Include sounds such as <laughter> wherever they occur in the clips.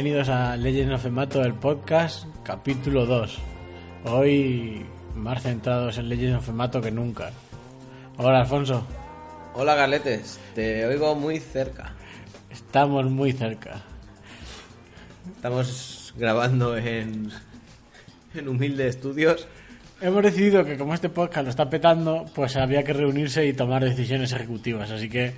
Bienvenidos a Legends of Emato, el podcast, capítulo 2. Hoy más centrados en Legends of Emato que nunca. Hola Alfonso, Hola Galetes, te oigo muy cerca. estamos muy cerca. Estamos grabando en, en humilde estudios. Hemos decidido que como este podcast lo está petando, pues había que reunirse y tomar decisiones ejecutivas. Así que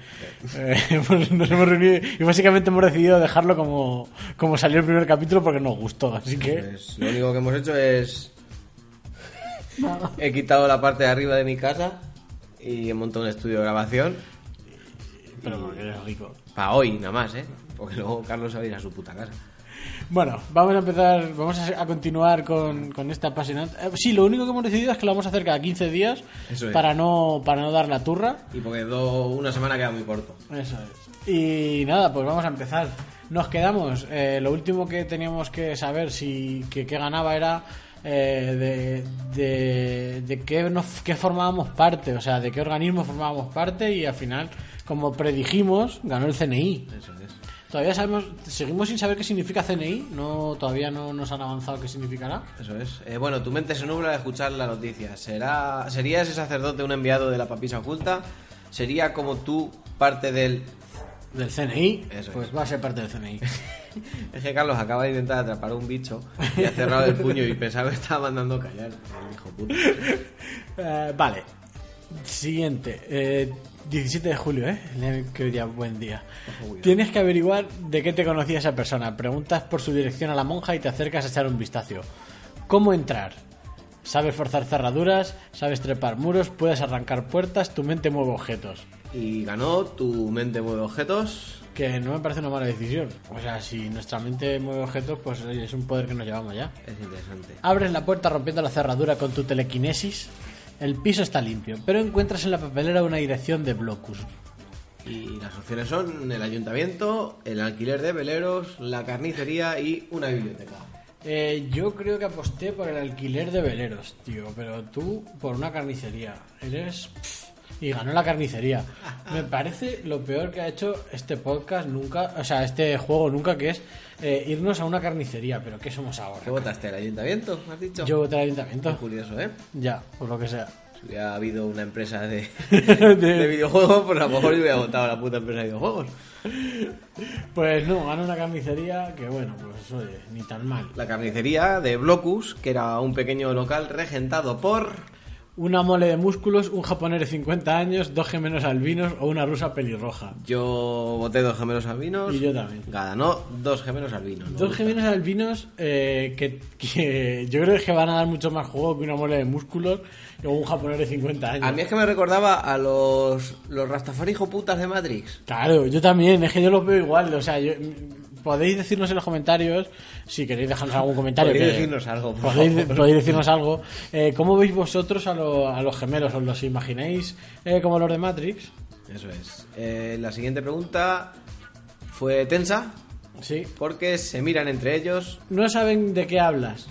eh, hemos- <laughs> nos hemos reunido y básicamente hemos decidido dejarlo como, como salió el primer capítulo porque nos gustó. Así que Pues lo único que hemos hecho es... <laughs> He quitado la parte de arriba de mi casa y he montado un estudio de grabación Pero porque eres rico. para hoy nada más, ¿eh? Porque luego Carlos va a ir a su puta casa. Bueno, vamos a empezar, vamos a, a continuar con, con esta apasionante. eh, sí, lo único que hemos decidido es que lo vamos a hacer cada 15 días Eso es. para no para no dar la turra. Y porque do- una semana queda muy corto. Eso es. Y nada, pues vamos a empezar. Nos quedamos. eh, lo último que teníamos que saber si que, que ganaba era eh, de, de, de qué, nos, qué formábamos parte, o sea, de qué organismo formábamos parte y al final, como predijimos, ganó el CNI. Eso es. Todavía sabemos, seguimos sin saber qué significa CNI, no todavía no nos han avanzado qué significará. Eso es. Eh, bueno, tu mente se nubla al escuchar la noticia. ¿Será, ¿Sería ese sacerdote un enviado de la papisa oculta? ¿Sería como tú parte del Del CNI, Eso pues es. va a ser parte del CNI. <laughs> Es que Carlos acaba de intentar atrapar a un bicho y ha cerrado el puño y pensaba que estaba mandando callar. El hijo puta. <laughs> Eh, vale. Siguiente. eh, 17 de julio, ¿eh? Hoy día buen día. Tienes que averiguar de qué te conocía esa persona. Preguntas por su dirección a la monja y te acercas a echar un vistazo. ¿Cómo entrar? Sabes forzar cerraduras, sabes trepar muros, puedes arrancar puertas, tu mente mueve objetos. Y ganó tu mente mueve objetos. Que no me parece una mala decisión. O sea, si nuestra mente mueve objetos, pues oye, es un poder que nos llevamos ya. Es interesante. Abres la puerta rompiendo la cerradura con tu telequinesis. El piso está limpio, pero encuentras en la papelera una dirección de Blocus. Y las opciones son el ayuntamiento, el alquiler de veleros, la carnicería y una biblioteca. Eh, yo creo que aposté por el alquiler de veleros, tío, pero tú por una carnicería. Eres... pff, y ganó la carnicería. Me parece lo peor que ha hecho este podcast nunca, o sea, este juego nunca, que es eh, irnos a una carnicería. Pero ¿qué somos ahora? ¿Qué votaste? ¿El ayuntamiento? ¿Has dicho? Yo voté al Qué ayuntamiento. curioso, ¿eh? Ya, por lo que sea. Si hubiera habido una empresa de, <laughs> De- de videojuegos, pues a lo mejor yo hubiera votado a la puta empresa de videojuegos. Pues no, ganó una carnicería que bueno, pues oye, ni tan mal. La carnicería de Blocus, que era un pequeño local regentado por... Una mole de músculos, un japonés de 50 años, dos gemelos albinos o una rusa pelirroja. Yo voté dos gemelos albinos. Y yo también. Ganó dos gemelos albinos. Dos gusta. gemelos albinos eh, que, que yo creo que van a dar mucho más juego que una mole de músculos o un japonés de 50 años. A mí es que me recordaba a los, los Rastafari hijo putas de Matrix. Claro, yo también, es que yo los veo igual. O sea, yo- podéis decirnos en los comentarios, si queréis dejarnos algún comentario. Podéis que- decirnos algo, por Podéis, favor. podéis decirnos algo. Eh, ¿Cómo veis vosotros a, lo- a los gemelos? ¿Os los imagináis eh, como los de Matrix? Eso es. Eh, la siguiente pregunta fue tensa Sí. porque se miran entre ellos. No saben de qué hablas.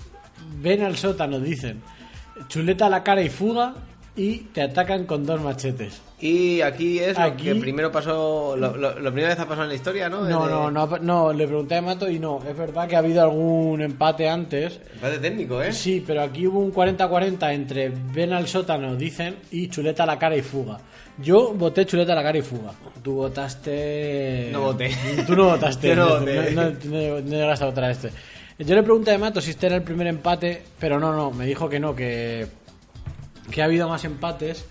Ven al sótano, dicen. Chuleta a la cara y fuga y te atacan con dos machetes. Y aquí es Aquí- lo que primero pasó, lo, lo- lo primera vez ha pasado en la historia, ¿no? No, no, no, no, le pregunté a Mato y no. Es verdad que ha habido algún empate antes. Empate técnico, ¿eh? Sí, pero aquí hubo un 40-40 entre ven al sótano, dicen, y chuleta a la cara y fuga. Yo voté chuleta a la cara y fuga. Tú votaste. No voté. Tú no votaste. <laughs> Yo no no, voté. no- no- no llegaste a votar a este. Yo le pregunté a Mato si este era el primer empate, pero no, no, me dijo que no, que, que ha habido más empates.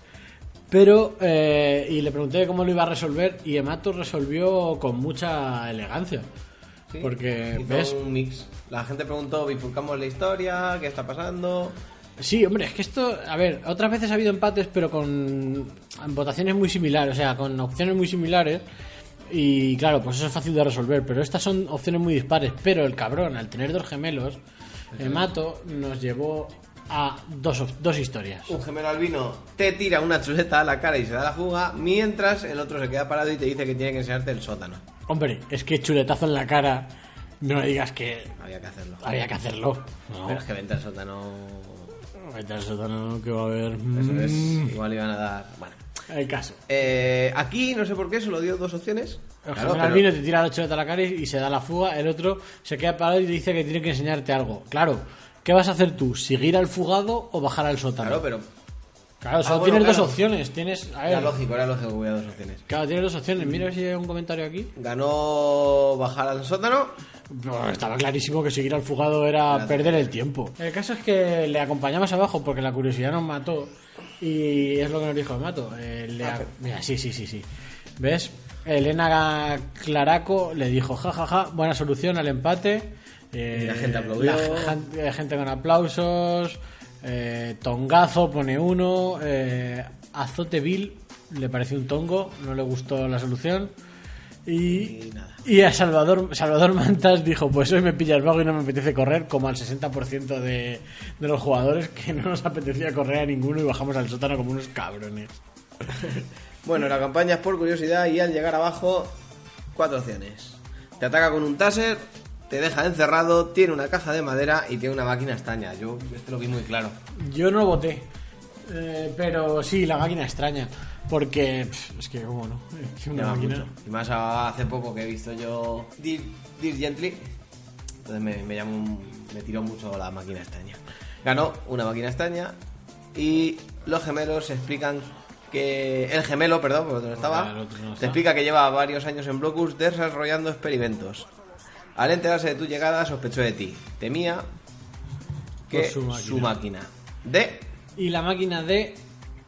Pero, eh, y le pregunté cómo lo iba a resolver, y Emato resolvió con mucha elegancia. Sí, Porque, ¿ves? un mix. La gente preguntó, bifurcamos la historia, ¿qué está pasando? Sí, hombre, es que esto, a ver, otras veces ha habido empates, pero con votaciones muy similares, o sea, con opciones muy similares. Y claro, pues eso es fácil de resolver, pero estas son opciones muy dispares. Pero el cabrón, al tener dos gemelos, el mato nos llevó a dos, dos historias. Un gemelo albino te tira una chuleta a la cara y se da la fuga, mientras el otro se queda parado y te dice que tiene que enseñarte el sótano. Hombre, es que chuletazo en la cara, no me digas que Había que hacerlo. había que hacerlo. No, Pero es que vente al sótano. vete al sótano que va a haber. Eso es. Mm. Igual iban a dar. Bueno. El caso. Eh, aquí, no sé por qué, solo dio dos opciones. El Claro, pero- albino te tira la chuleta a la cara y se da la fuga. El otro se queda parado y te dice que tiene que enseñarte algo. Claro, ¿qué vas a hacer tú? ¿Seguir al fugado o bajar al sótano? Claro, pero Claro, solo Ah, bueno, tienes claro. dos opciones. Tienes. A era ver, lógico, era lógico que hubiera dos opciones. claro, tienes dos opciones. Mira si hay un comentario aquí. Ganó bajar al sótano. No, estaba clarísimo que seguir al fugado era Gracias. perder el tiempo. El caso es que le acompañamos abajo porque la curiosidad nos mató. Y es lo que nos dijo el mato. Eh, le Ah, a- Mira, sí, sí, sí, sí. ¿Ves? Elena Claraco le dijo, jajaja, buena solución al empate. Eh, Y la gente aplaudió. la eh, gente con aplausos. eh, tongazo pone uno. Eh, Azote Bill le pareció un tongo, no le gustó la solución. Y, y a Salvador, Salvador Mantas dijo, pues hoy me pillas vago y no me apetece correr, como al 60% de, de los jugadores que no nos apetecía correr a ninguno y bajamos al sótano como unos cabrones. <laughs> Bueno, la campaña es por curiosidad y al llegar abajo, cuatro opciones. Te ataca con un taser, te deja encerrado, tiene una caja de madera y tiene una máquina extraña. Yo este lo vi muy claro. Yo no voté, eh, pero sí, la máquina extraña, porque pff, es que, ¿cómo no? Es que una máquina... mucho. Y más hace poco que he visto yo Dear, Dear Gently. Entonces me, me llamó me tiró mucho la máquina extraña. Ganó una máquina extraña y los gemelos explican que... El gemelo, perdón, porque no estaba. no está. te explica que lleva varios años en Blocus desarrollando experimentos. Al enterarse de tu llegada sospechó de ti. Temía que Por su su máquina. máquina. de... Y la máquina de...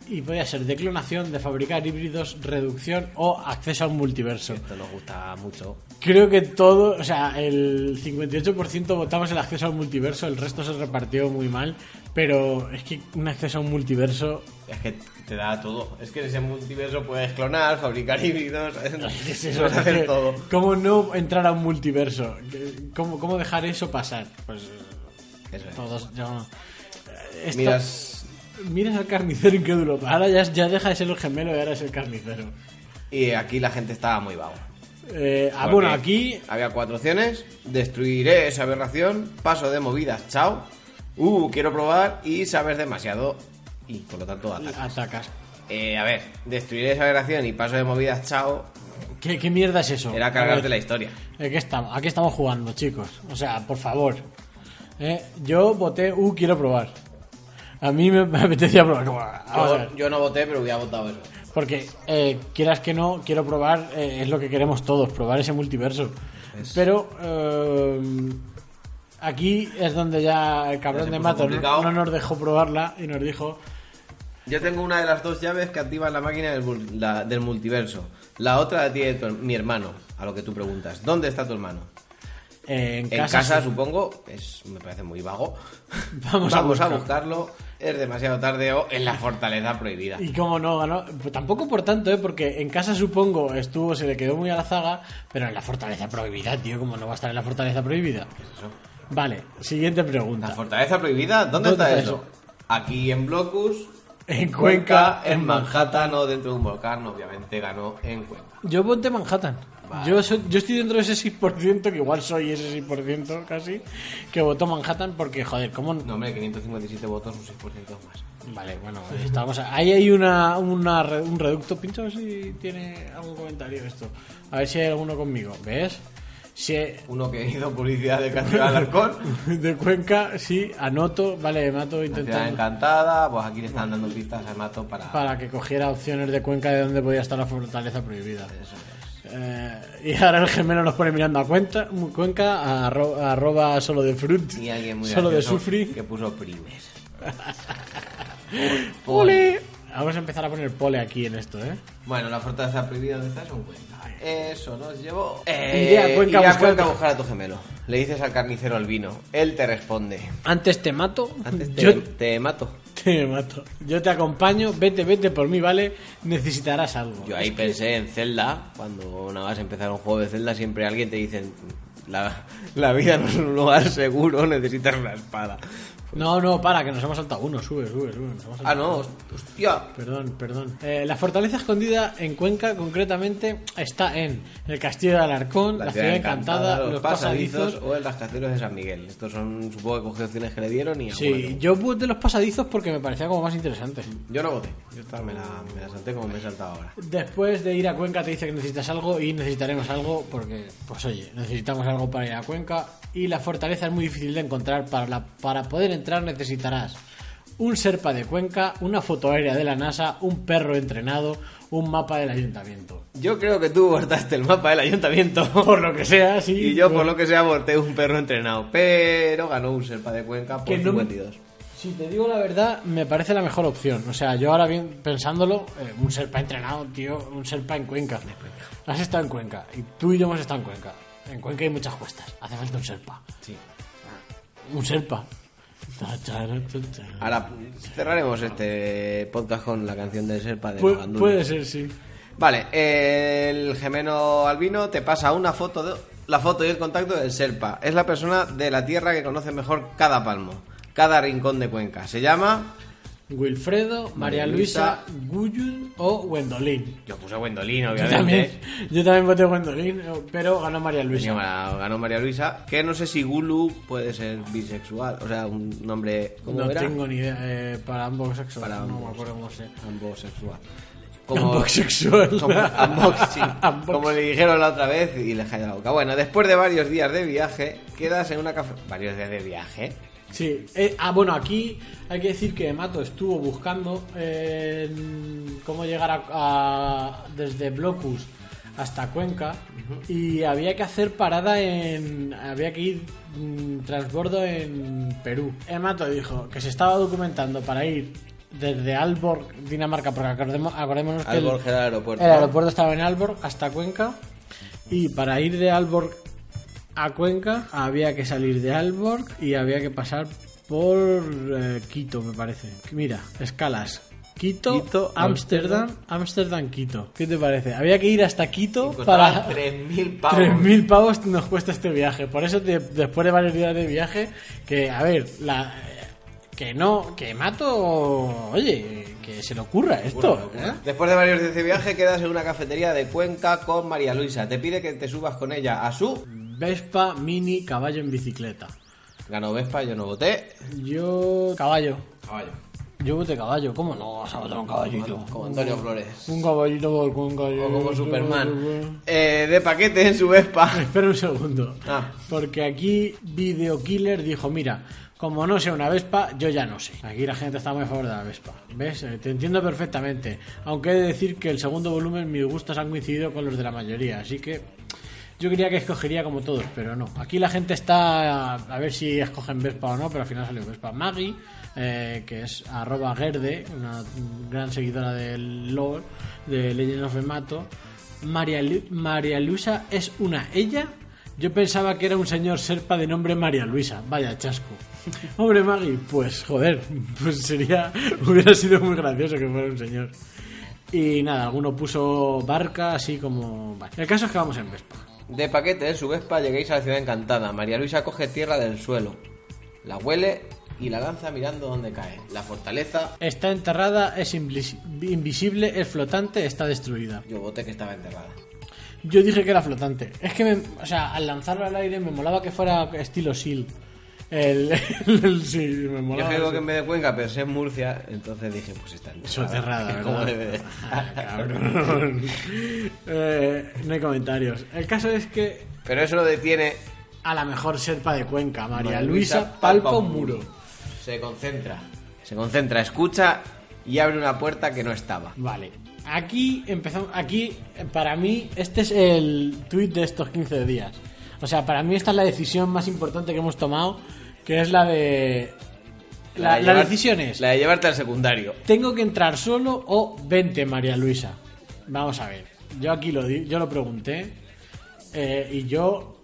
Y podía ser de clonación, de fabricar híbridos, reducción o acceso a un multiverso. Esto nos gusta mucho. Creo que todo, o sea, el 58% votamos el acceso al multiverso, el resto se repartió muy mal, pero es que un acceso a un multiverso... Es que te da todo. Es que en ese multiverso puedes clonar, fabricar híbridos, ¿qué <laughs> es <laughs> eso? hacer que, todo. ¿Cómo no entrar a un multiverso? ¿Cómo, cómo dejar eso pasar? Pues Eso es. todos... yo- esto- Miras, miras al carnicero incrédulo. Ahora ya, ya deja de ser el gemelo y ahora es el carnicero. y aquí la gente estaba muy vago. Eh, ah, Porque bueno, aquí Había cuatro opciones. Destruiré esa aberración, paso de movidas, chao. Uh, quiero probar y sabes demasiado. Y por lo tanto atacas. atacas. Eh, a ver, destruiré esa aberración y paso de movidas, chao. ¿Qué, qué mierda es eso? Era cargarte ver. la historia. ¿De qué estamos? ¿A qué estamos jugando, chicos? O sea, por favor. Eh, Yo voté, uh, quiero probar. A mí me, me apetecía probar. como. Yo, yo no voté, pero hubiera votado eso. Porque, eh, quieras que no, quiero probar, eh, es lo que queremos todos, probar ese multiverso. Es- Pero eh, aquí es donde ya el cabrón de Mato no, nos dejó probarla y nos dijo, Yo tengo una de las dos llaves que activan la máquina del, mul- la- del multiverso. La otra la tiene tu- mi hermano, a lo que tú preguntas. ¿Dónde está tu hermano? en, En casa, casa, sí. supongo. Es, me parece muy vago. <laughs> Vamos a buscar. buscarlo. Es demasiado tarde o en la fortaleza prohibida. Y cómo no ganó, pues tampoco por tanto, ¿eh? porque en casa supongo estuvo, se le quedó muy a la zaga, pero en la fortaleza prohibida, tío, como no va a estar en la fortaleza prohibida. Eso. Vale, siguiente ¿La pregunta. fortaleza prohibida? ¿Dónde, ¿Dónde está, está eso? eso? Aquí en Blocus. En Cuenca, en en Manhattan o dentro de un volcán. Obviamente ganó en Cuenca. Yo voté Manhattan. Vale. Yo, soy- yo estoy dentro de ese 6%, que igual soy ese 6% casi, que votó Manhattan porque, joder, ¿cómo...? No, hombre, 557 votos, un 6% más. Vale, bueno, estamos... Ahí hay una, una un reducto. Pincho a ver si tiene algún comentario esto. A ver si hay alguno conmigo. ¿Ves? Si... Uno que hizo publicidad de Cantidad del Halcón. <laughs> De Cuenca, sí, anoto, vale, mato intentando encantada, pues aquí le están dando pistas a Mato para... para que cogiera opciones de Cuenca de donde podía estar la fortaleza prohibida. Eso es. Eh, y ahora el gemelo nos pone mirando a cuenta, Cuenca, a arro- a arroba solo de fruit, Y alguien muy solo de sufri. que puso primes. <laughs> ¡Pole! Vamos a empezar a poner pole aquí en esto, ¿eh? Bueno, la fortaleza prohibida donde está es un Cuenca. Eso nos llevó... Iré a Cuenca iré a a Cuenca a buscar- a tu gemelo. Le dices al carnicero albino. Él te responde. Antes te mato, Antes te, yo te mato. <laughs> te mato. Yo te acompaño, vete, vete por mí, ¿vale? Necesitarás algo. Yo ahí Es que- pensé en Zelda. Cuando nada más empezar un juego de Zelda, siempre alguien te dice... La, la vida no es un lugar seguro, <laughs> necesitas una espada. No, no, para, que nos hemos saltado uno. Sube, sube, sube. nos hemos Ah, no, uno. hostia. Perdón, perdón. Eh, la fortaleza escondida en Cuenca, concretamente, está en el Castillo de Alarcón, la, ciudad encantada, los pasadizos. o el rascacielos de San Miguel. Estos son, supongo que cogió opciones que le dieron y Sí, alguna no. yo voté los pasadizos porque me parecía como más interesante. Yo no voté. Yo esta me la, me la salté como me he saltado ahora. Después de ir a Cuenca te dice que necesitas algo y necesitaremos algo porque, pues oye, necesitamos algo para ir a Cuenca y la fortaleza es muy difícil de encontrar. Para, la, para poder entrar necesitarás un serpa de Cuenca, una foto aérea de la NASA, un perro entrenado, un mapa del ayuntamiento. Yo creo que tú abortaste el mapa del ayuntamiento. <laughs> Por lo que sea, sí. Y yo, por lo que sea, aborté un perro entrenado. Pero ganó un Serpa de Cuenca por Que no me- 52. Si te digo la verdad, me parece la mejor opción. O sea, yo ahora bien pensándolo, eh, un serpa entrenado, tío, un serpa en Cuenca. Has estado en Cuenca y tú y yo hemos estado en Cuenca. En Cuenca hay muchas cuestas. Hace falta un serpa. Sí. Un serpa. Ahora cerraremos este podcast con la canción del Serpa de Pu- puede ser, sí. Vale, el gemeno albino te pasa una foto, de, la foto y el contacto del Serpa. Es la persona de la tierra que conoce mejor cada palmo, cada rincón de Cuenca. Se llama... Wilfredo, María Luisa, Guyun o Wendolín. Yo puse Gwendolyn, Yo obviamente. también, yo también voté Wendolín, pero ganó María Luisa. Ganó, ganó María Luisa, que no sé si Gulu puede ser bisexual, o sea, un nombre... ¿Cómo No era? tengo ni idea. eh, para ambos sexos. Para no me acuerdo cómo se. Ambos sexual. Sexual. como, unboxing, <laughs> Unboxing. como le dijeron la otra vez y le cae la boca. Bueno, después de varios días de viaje, quedas en una café... ¿Varios días de viaje? Sí, eh, ah, bueno, aquí hay que decir que Mato estuvo buscando eh, cómo llegar a, a- desde Blocus hasta Cuenca y había que hacer parada en. Había que ir mm, transbordo en Perú. Eh, Mato dijo que se estaba documentando para ir desde Alborg, Dinamarca, porque acordemos- acordémonos que el- Alborg era el aeropuerto. el aeropuerto estaba en Alborg hasta Cuenca y para ir de Alborg a Cuenca había que salir de Alborg y había que pasar por eh, Quito, me parece. Mira, escalas. Quito, Quito, Ámsterdam, Ámsterdam, Quito. ¿Qué te parece? Había que ir hasta Quito para 3.000 pavos. 3.000 pavos nos cuesta este viaje. Por eso, te- después de varios días de viaje, que, a ver, la, que no, que mato, oye, que se le ocurra esto. ¿eh? Después de varios días de viaje, quedas en una cafetería de Cuenca con María Luisa. Te pide que te subas con ella a su... Vespa, mini, caballo en bicicleta. Ganó Vespa, yo no voté. Yo. Caballo. Caballo. Yo voté caballo. ¿Cómo no vas a votar un caballito? Como Antonio Flores. Un caballito por Cuenca. yo- O como Superman. Eh, de paquete en su Vespa. <laughs> Espera un segundo. Ah. Porque aquí Video Killer dijo: Mira, como no sea una Vespa, yo ya no sé. Aquí la gente está muy a favor de la Vespa. ¿Ves? Eh, Te entiendo perfectamente. Aunque he de decir que el segundo volumen, mis gustos han coincidido con los de la mayoría. Así que. Yo creía que escogería como todos, pero no. Aquí la gente está a ver si escogen Vespa o no, pero al final salió Vespa. Maggie, eh, que es arroba Gerde, una gran seguidora del lore, de Legend of Mato. María, María Luisa es una ella. Yo pensaba que era un señor serpa de nombre María Luisa. Vaya chasco. <laughs> Hombre Maggie, pues joder, <laughs> pues sería, <laughs> hubiera sido muy gracioso que fuera un señor. Y nada, alguno puso barca, así como... vale. El caso es que vamos en Vespa. De paquete en su Vespa lleguéis a la ciudad encantada. María Luisa coge tierra del suelo. La huele y la lanza mirando dónde cae. La fortaleza... Está enterrada, es invis- invisible, es flotante, está destruida. Yo voté que estaba enterrada. Yo dije que era flotante. Es que, me- o sea, al lanzarlo al aire me molaba que fuera estilo SEAL. El, el- <laughs> el- sí, me Yo molaba. creo eso. que en vez de Cuenca pensé en Murcia, entonces dije, pues está enterrada. <laughs> Soterrada, como debe de Ah, estar. cabrón. Eh, no hay comentarios. El caso es que Pero eso no detiene... a la mejor serpa de Cuenca, María, María Luisa, Luisa palpa un muro. Se concentra. Se concentra, escucha y abre una puerta que no estaba. Vale. Aquí empezamos. Aquí, para mí, este es el tweet de estos 15 días. O sea, para mí esta es la decisión más importante que hemos tomado, que es la de. La, de la llevar- decisión es: La de llevarte al secundario. ¿tengo que entrar solo o vente, María Luisa? Vamos a ver. Yo aquí lo yo lo pregunté eh, y yo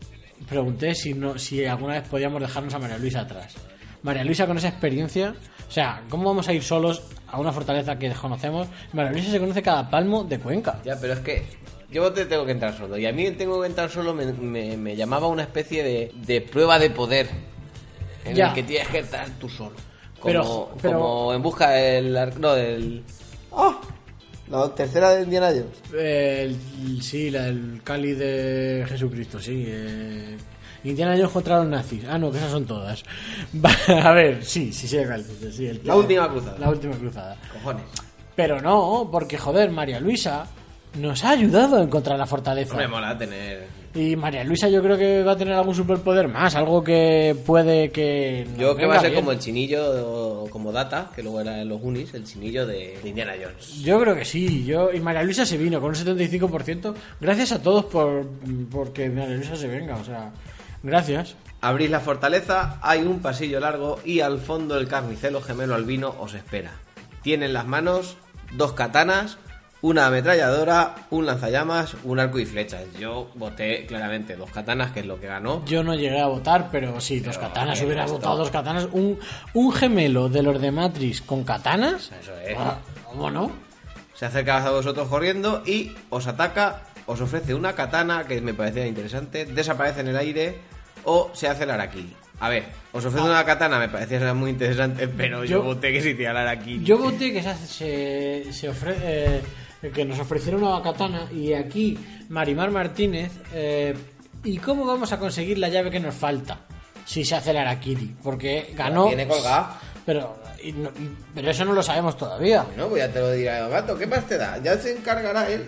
pregunté si no si alguna vez podíamos dejarnos a María Luisa atrás. María Luisa con esa experiencia, o sea, ¿cómo vamos a ir solos a una fortaleza que desconocemos? María Luisa se conoce cada palmo de Cuenca. Ya, pero es que yo te tengo que entrar solo. Y a mí el tengo que entrar solo me, me- me llamaba una especie de, de prueba de poder. en Ya. el que tienes que estar tú solo. Como, Pero- pero- como en busca del... ar- No, del... ¡Ah! La tercera de Indiana Jones. El- sí, la, el Cali de Jesucristo, sí. eh, Indiana Jones contra los nazis. Ah, no, que esas son todas. <laughs> Va, a ver, sí, sí, sí, el Cali, sí, el- La última cruzada. La última cruzada. Cojones. Pero no, porque joder, María Luisa nos ha ayudado a encontrar la fortaleza. Me mola tener... Y María Luisa yo creo que va a tener algún superpoder más, algo que puede que... Yo que va a ser bien. como el chinillo, o como Data, que luego era en los Unis, el chinillo de, Indiana Jones. Yo creo que sí, yo y María Luisa se vino con un 75%. Gracias a todos por porque María Luisa se venga, o sea, gracias. Abrís la fortaleza, hay un pasillo largo y al fondo el carnicelo gemelo albino os espera. Tiene en las manos dos katanas, una ametralladora, un lanzallamas, un arco y flechas. Yo voté claramente dos katanas, que es lo que ganó. Yo no llegué a votar, pero sí, dos katanas, ¿qué hubiera votado dos katanas. Un, un gemelo de los de Matrix con katanas. Eso es. Ah, ¿Cómo no? Se acerca a vosotros corriendo y os ataca, os ofrece una katana que me parecía interesante, desaparece en el aire o se hace el araquiri. A ver, os ofrece una katana, me parecía muy interesante, <laughs> pero yo, Yo- voté que se hiciera el araquiri. Yo voté que se, se ofrece, eh, que nos ofreciera una katana y aquí Marimar Martínez. eh, ¿Y cómo vamos a conseguir la llave que nos falta? Si se hace el Arakiri, porque ganó. La tiene colgada. Pero, y no- y- pero eso no lo sabemos todavía. No, pues ya te lo dirá el gato. ¿Qué más te da? Ya se encargará él.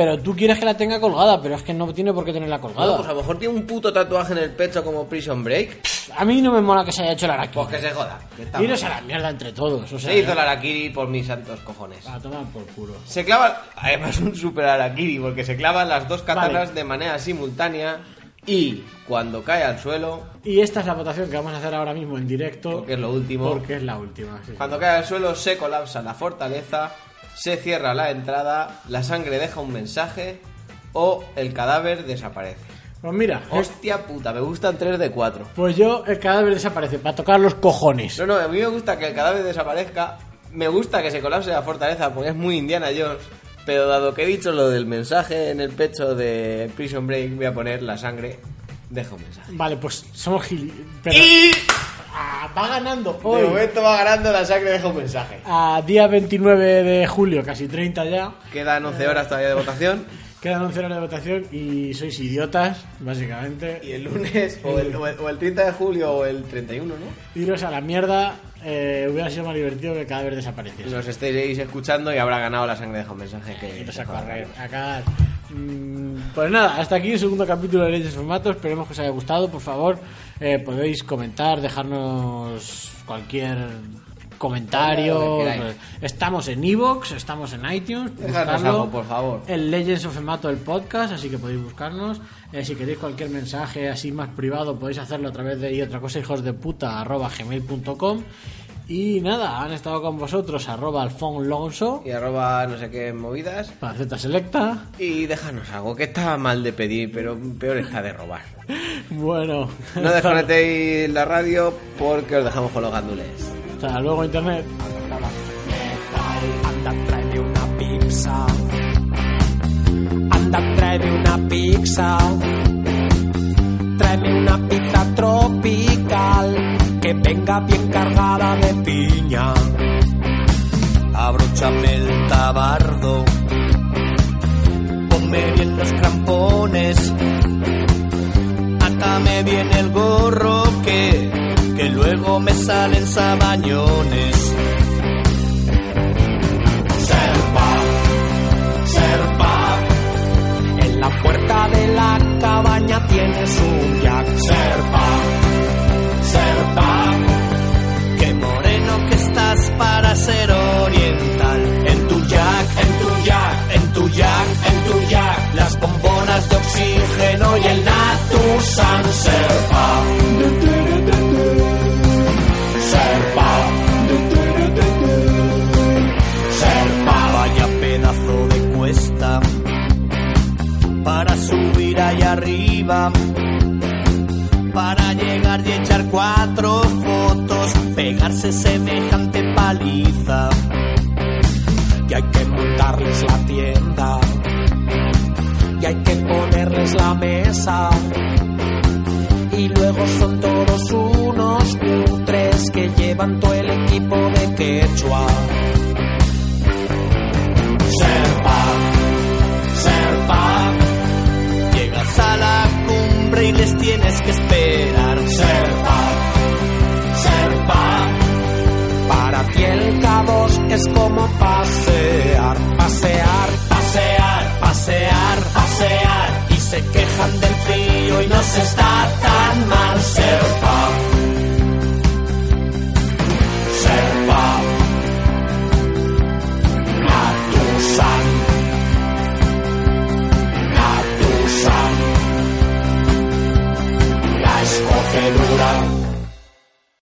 Pero tú quieres que la tenga colgada, pero es que no tiene por qué tenerla Bueno, colgada. pues a lo mejor tiene un puto tatuaje en el pecho como Prison Break. A mí no me mola que se haya hecho el Arakiri. Pues que se joda. que Iros a la mierda entre todos. O sea, Se hizo el Arakiri por mis santos cojones. A tomar por culo. Se clava, además un super Arakiri, porque se clavan las dos katanas Vale. de manera simultánea y cuando cae al suelo, Y esta es la votación que vamos a hacer ahora mismo en directo. porque es lo último, Porque es la última. sí, sí. cuando cae al suelo se colapsa la fortaleza, se cierra la entrada, la sangre deja un mensaje o el cadáver desaparece. Pues mira, es- Hostia puta, me gustan 3 de 4. pues yo el cadáver desaparece para tocar los cojones. No, no, a mí me gusta que el cadáver desaparezca. Me gusta que se colapse la fortaleza porque es muy Indiana Jones. Pero dado que he dicho lo del mensaje en el pecho de Prison Break, voy a poner la sangre. Deja un mensaje. Vale, pues somos gili... Pero Y Ah, va ganando de hoy. momento va ganando la sangre, deja un mensaje. A día 29 de julio, casi 30 ya. Quedan 11 horas todavía de votación. <laughs> Quedan 11 horas de votación y sois idiotas, básicamente. Y el lunes, o el, o el- o el 30 de julio, o el 31, ¿no? Iros a la mierda. eh, hubiera sido más divertido que el cadáver desapareciese. Nos estaréis escuchando y habrá ganado la sangre, deja un mensaje. Que Iros a correr, a cagar. Mm, Pues nada, hasta aquí el segundo capítulo de Leyes Formatos. Esperemos que os haya gustado. Por favor, eh, podéis comentar, dejarnos cualquier comentario. Estamos en Evox, estamos en iTunes. Algo, por favor. El Legends of Emato, el podcast, así que podéis buscarnos. Eh, si queréis cualquier mensaje así más privado, podéis hacerlo a través de y otra cosa, hijos de puta, arroba gmail.com. Y nada, han estado con vosotros, arroba alfonlonso, Y arroba no sé qué movidas. para Z Selecta. Y déjanos algo, que está mal de pedir, pero peor está de robar. <laughs> Bueno, No desconectéis la radio porque os dejamos con los gandules. hasta luego, Internet. Anda, tráeme una pizza. Anda, tráeme una pizza. Tráeme una pizza tropical que venga bien cargada de piña. Abróchame el tabardo. Ponme bien los crampones. Atame bien el gorro que, que luego me salen sabañones. Serpa, serpa. En la puerta de la cabaña tienes un jack. Serpa. Oriental. En tu jack, en tu jack, en tu jack, en tu jack. Las bombonas de oxígeno y el Natusan Serpa.